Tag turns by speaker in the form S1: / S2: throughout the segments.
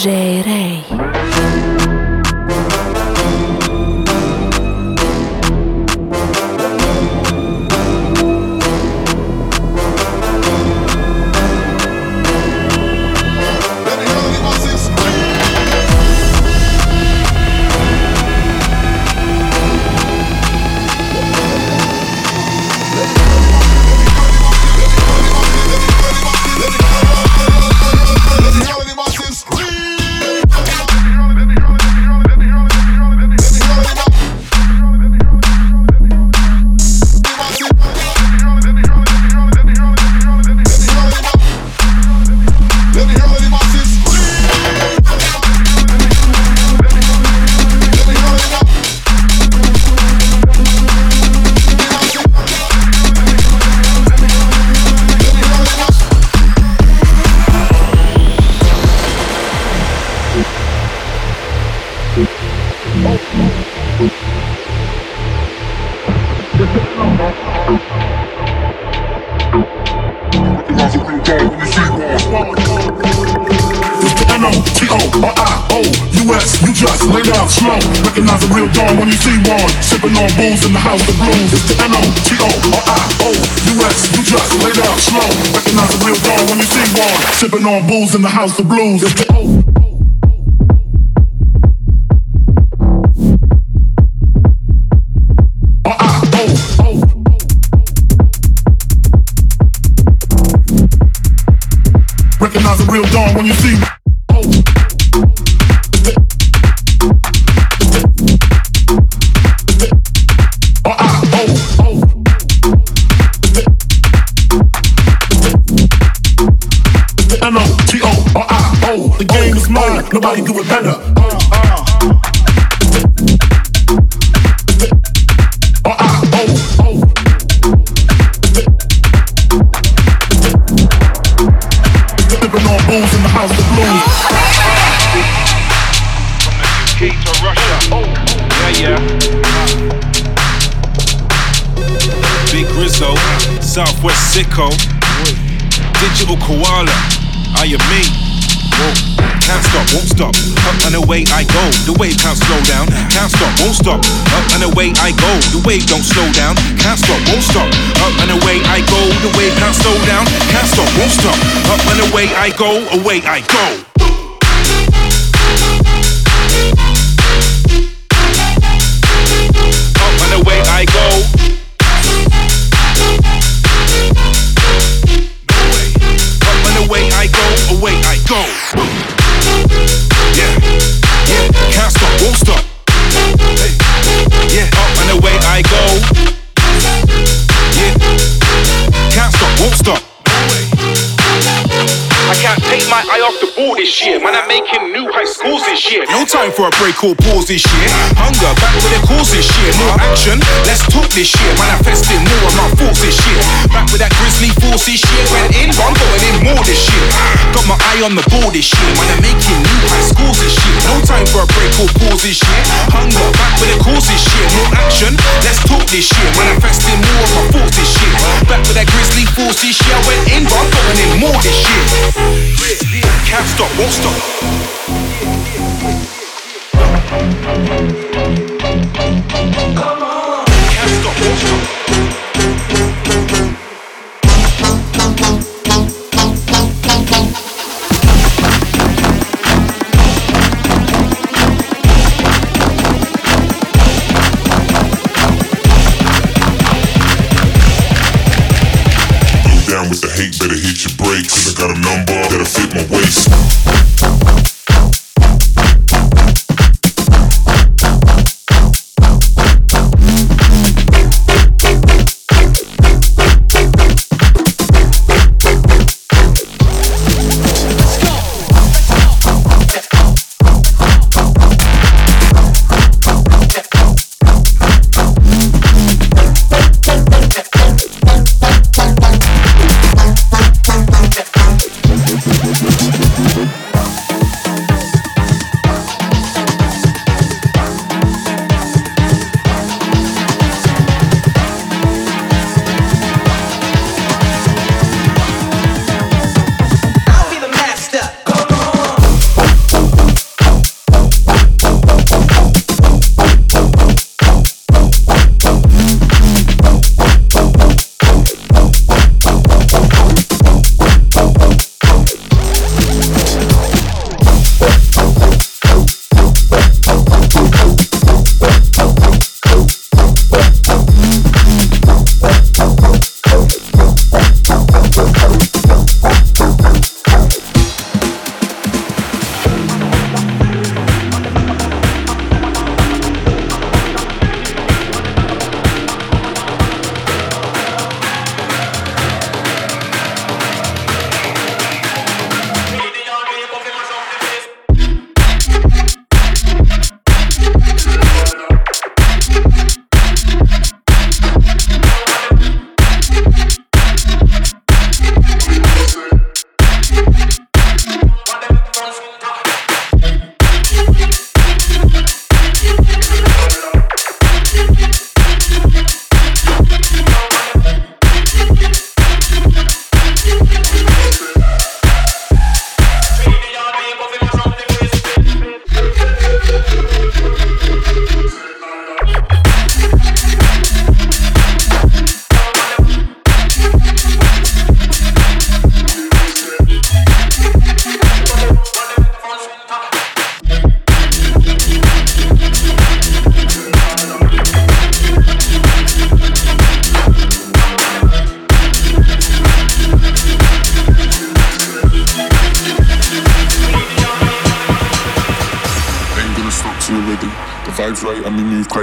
S1: DJ
S2: N-O-T-O-R-I-O-U-S, you just lay down slow. Recognize a real dawn when you see one. Sipping on booze in the house of blues. It's the N-O-T-O-R-I-O-U-S, you just lay down slow. Recognize a real dawn when you see one. Sipping on booze in the house of blues. It's the O. Recognize a real dawn when you see game nobody do it better R-I-O Sipping on booze in the house of blues
S3: From the UK to Russia. Oh, yeah, yeah. Big Rizzo, Southwest Sicko, Digital Koala, I am me. Can't stop, won't stop. Up and away I go. The wave can't slow down. Can't stop, won't stop. Up and away I go. The wave don't slow down. Can't stop, won't stop. Up and away I go. The wave can't slow down. Can't stop, won't stop. Up and away I go. Away I go. Year. No time for a break or pause this year. Hunger, back with the cause this year. More action, let's talk this year. Manifesting more of my thoughts this year. Back with that grizzly force this year. Went in, but I'm going in more this year. Got my eye on the ball this year. Man, I'm making new high schools this year. No time for a break or pause this year. Hunger, back with the cause this year. More action, let's talk this year. Manifesting more of my thoughts this year. Back with that grizzly force this year. I went in, but I'm going in more this year. Can't stop, won't stop. Can't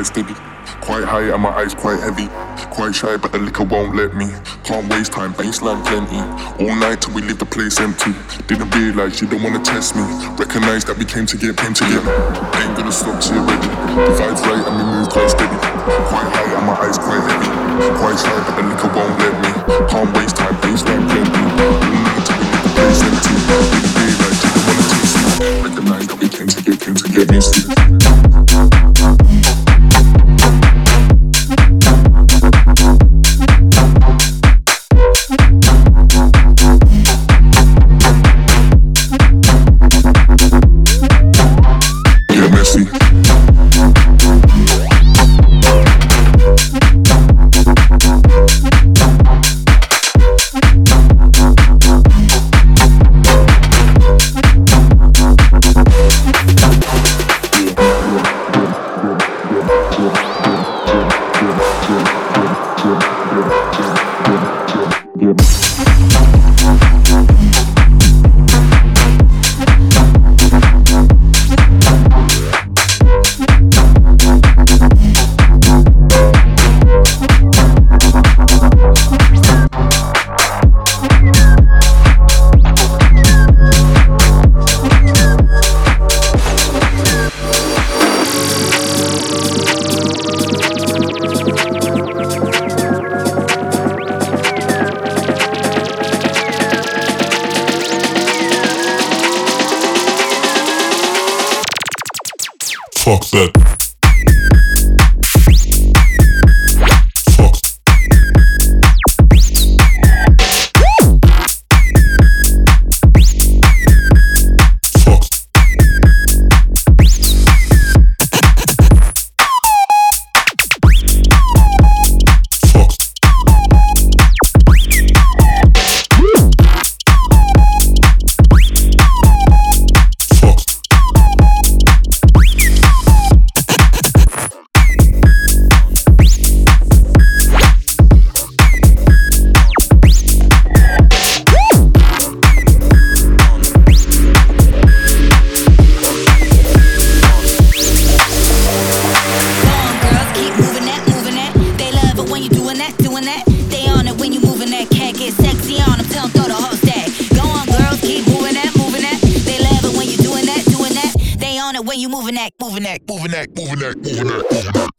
S4: steady. Quite high and my eyes quite heavy. Quite shy, but the liquor won't let me. Can't waste time, baseline plenty. All night till we leave the place empty. Didn't realize you don't wanna test me. Recognize that we came to get pinned together. Ain't gonna stop till you're ready. The vibe's right and we move quite steady. Quite high and my eyes quite heavy. Quite shy, but the liquor won't let me. Can't waste time, baseline plenty. All night till we leave the place empty. Didn't realize you don't wanna test me. Recognize that we came to get, came to get nasty.
S5: You moving that, moving that, moving that, moving that, moving that, moving that.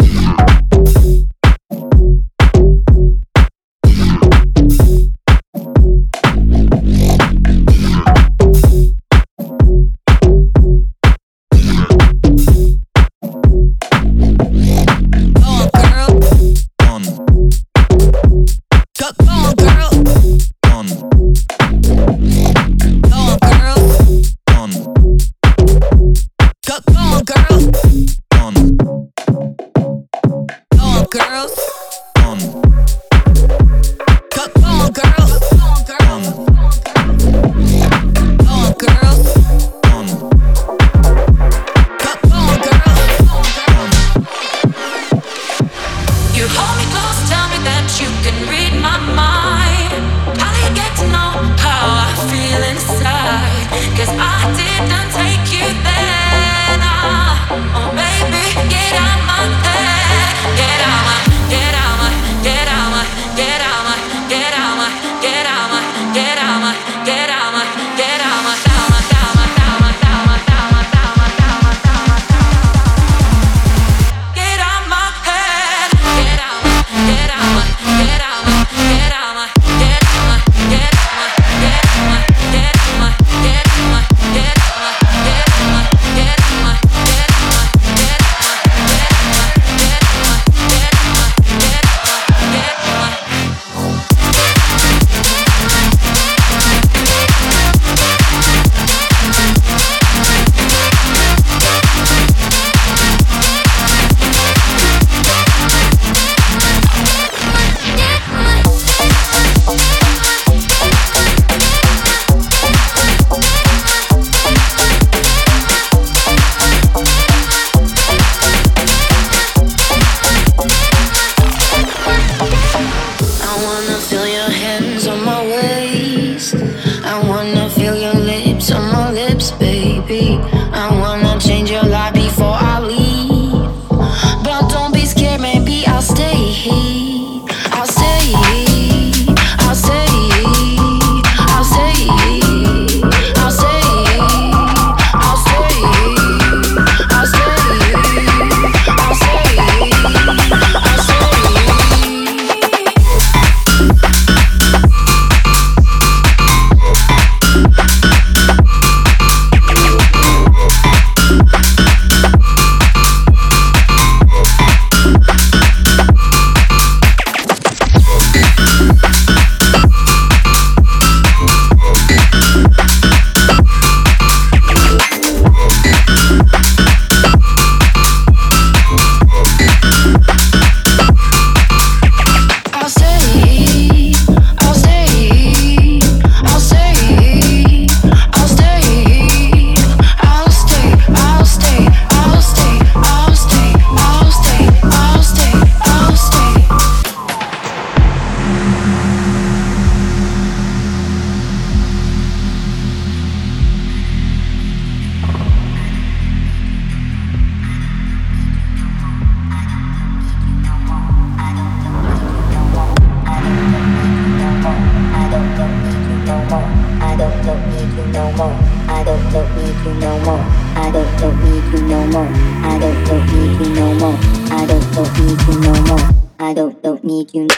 S6: don't don't need you no more. I don't need you no more. I don't need you
S7: no more. I don't need you no more. I don't need you no more. I don't
S6: need you.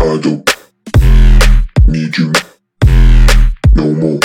S6: I don't need you
S8: no more.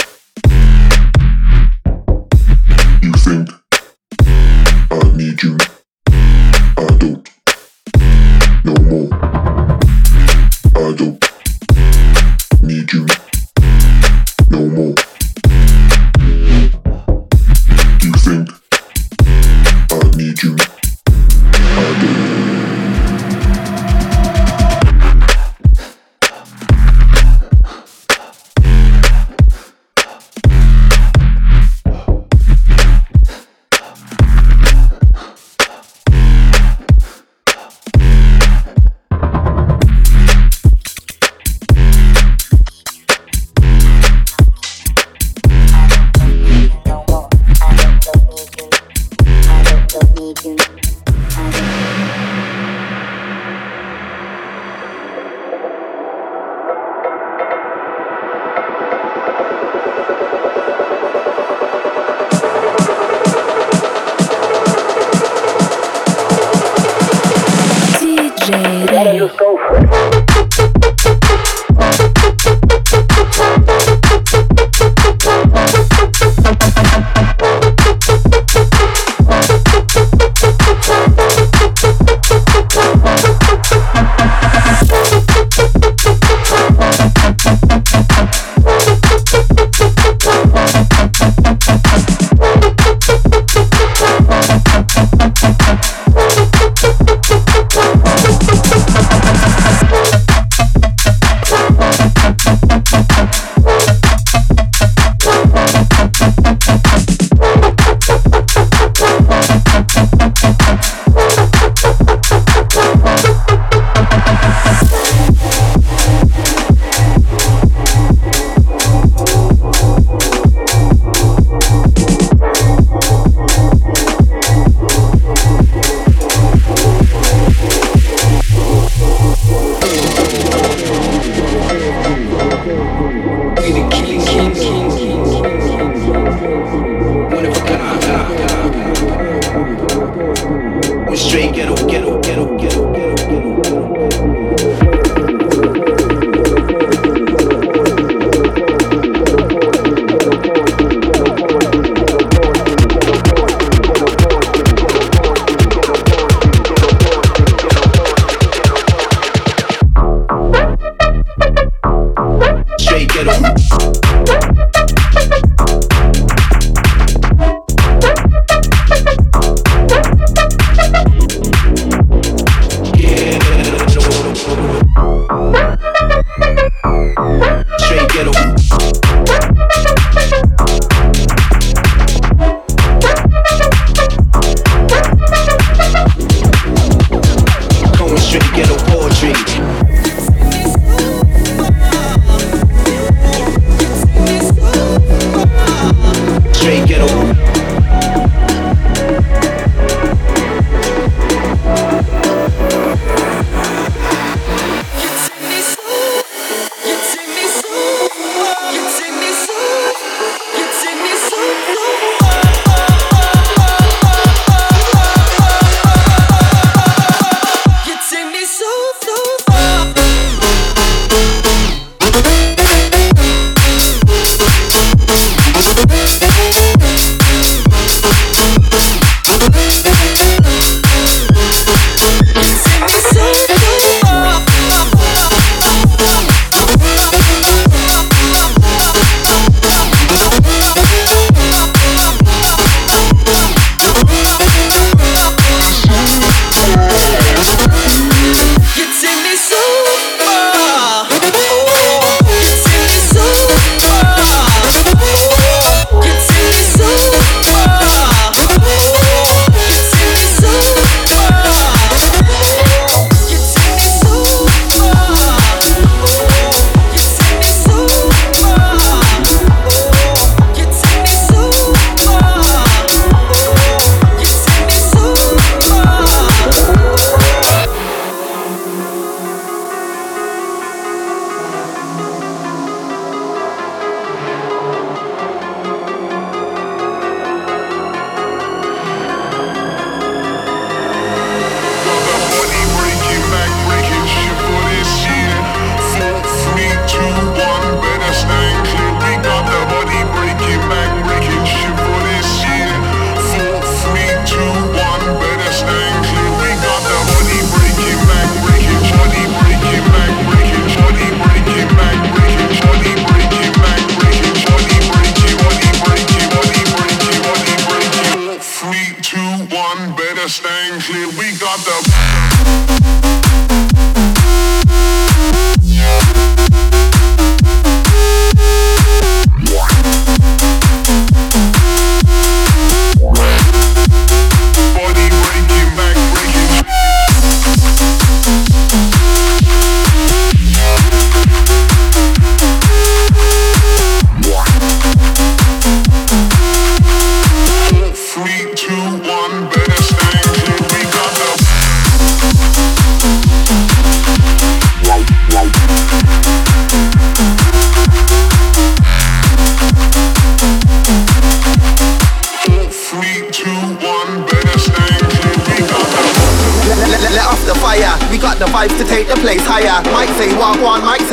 S9: Straight ghetto.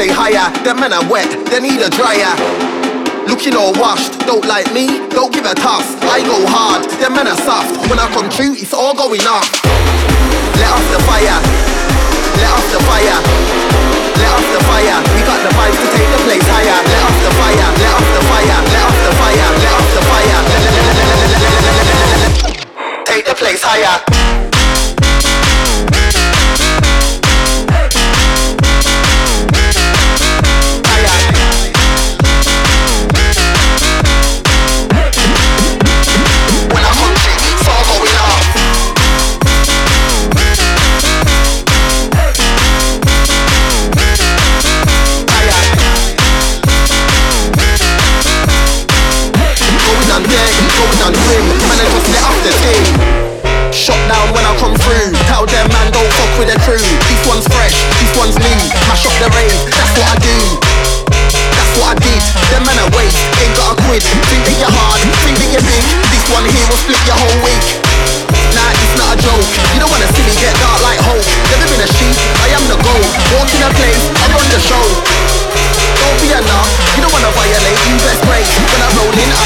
S10: say higher. Them men are wet, they need a dryer. Looking all washed, don't like me, don't give a toss. I go hard, them men are soft. When I come through, it's all going off. Let off the fire, let off the fire.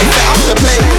S10: I'm the place.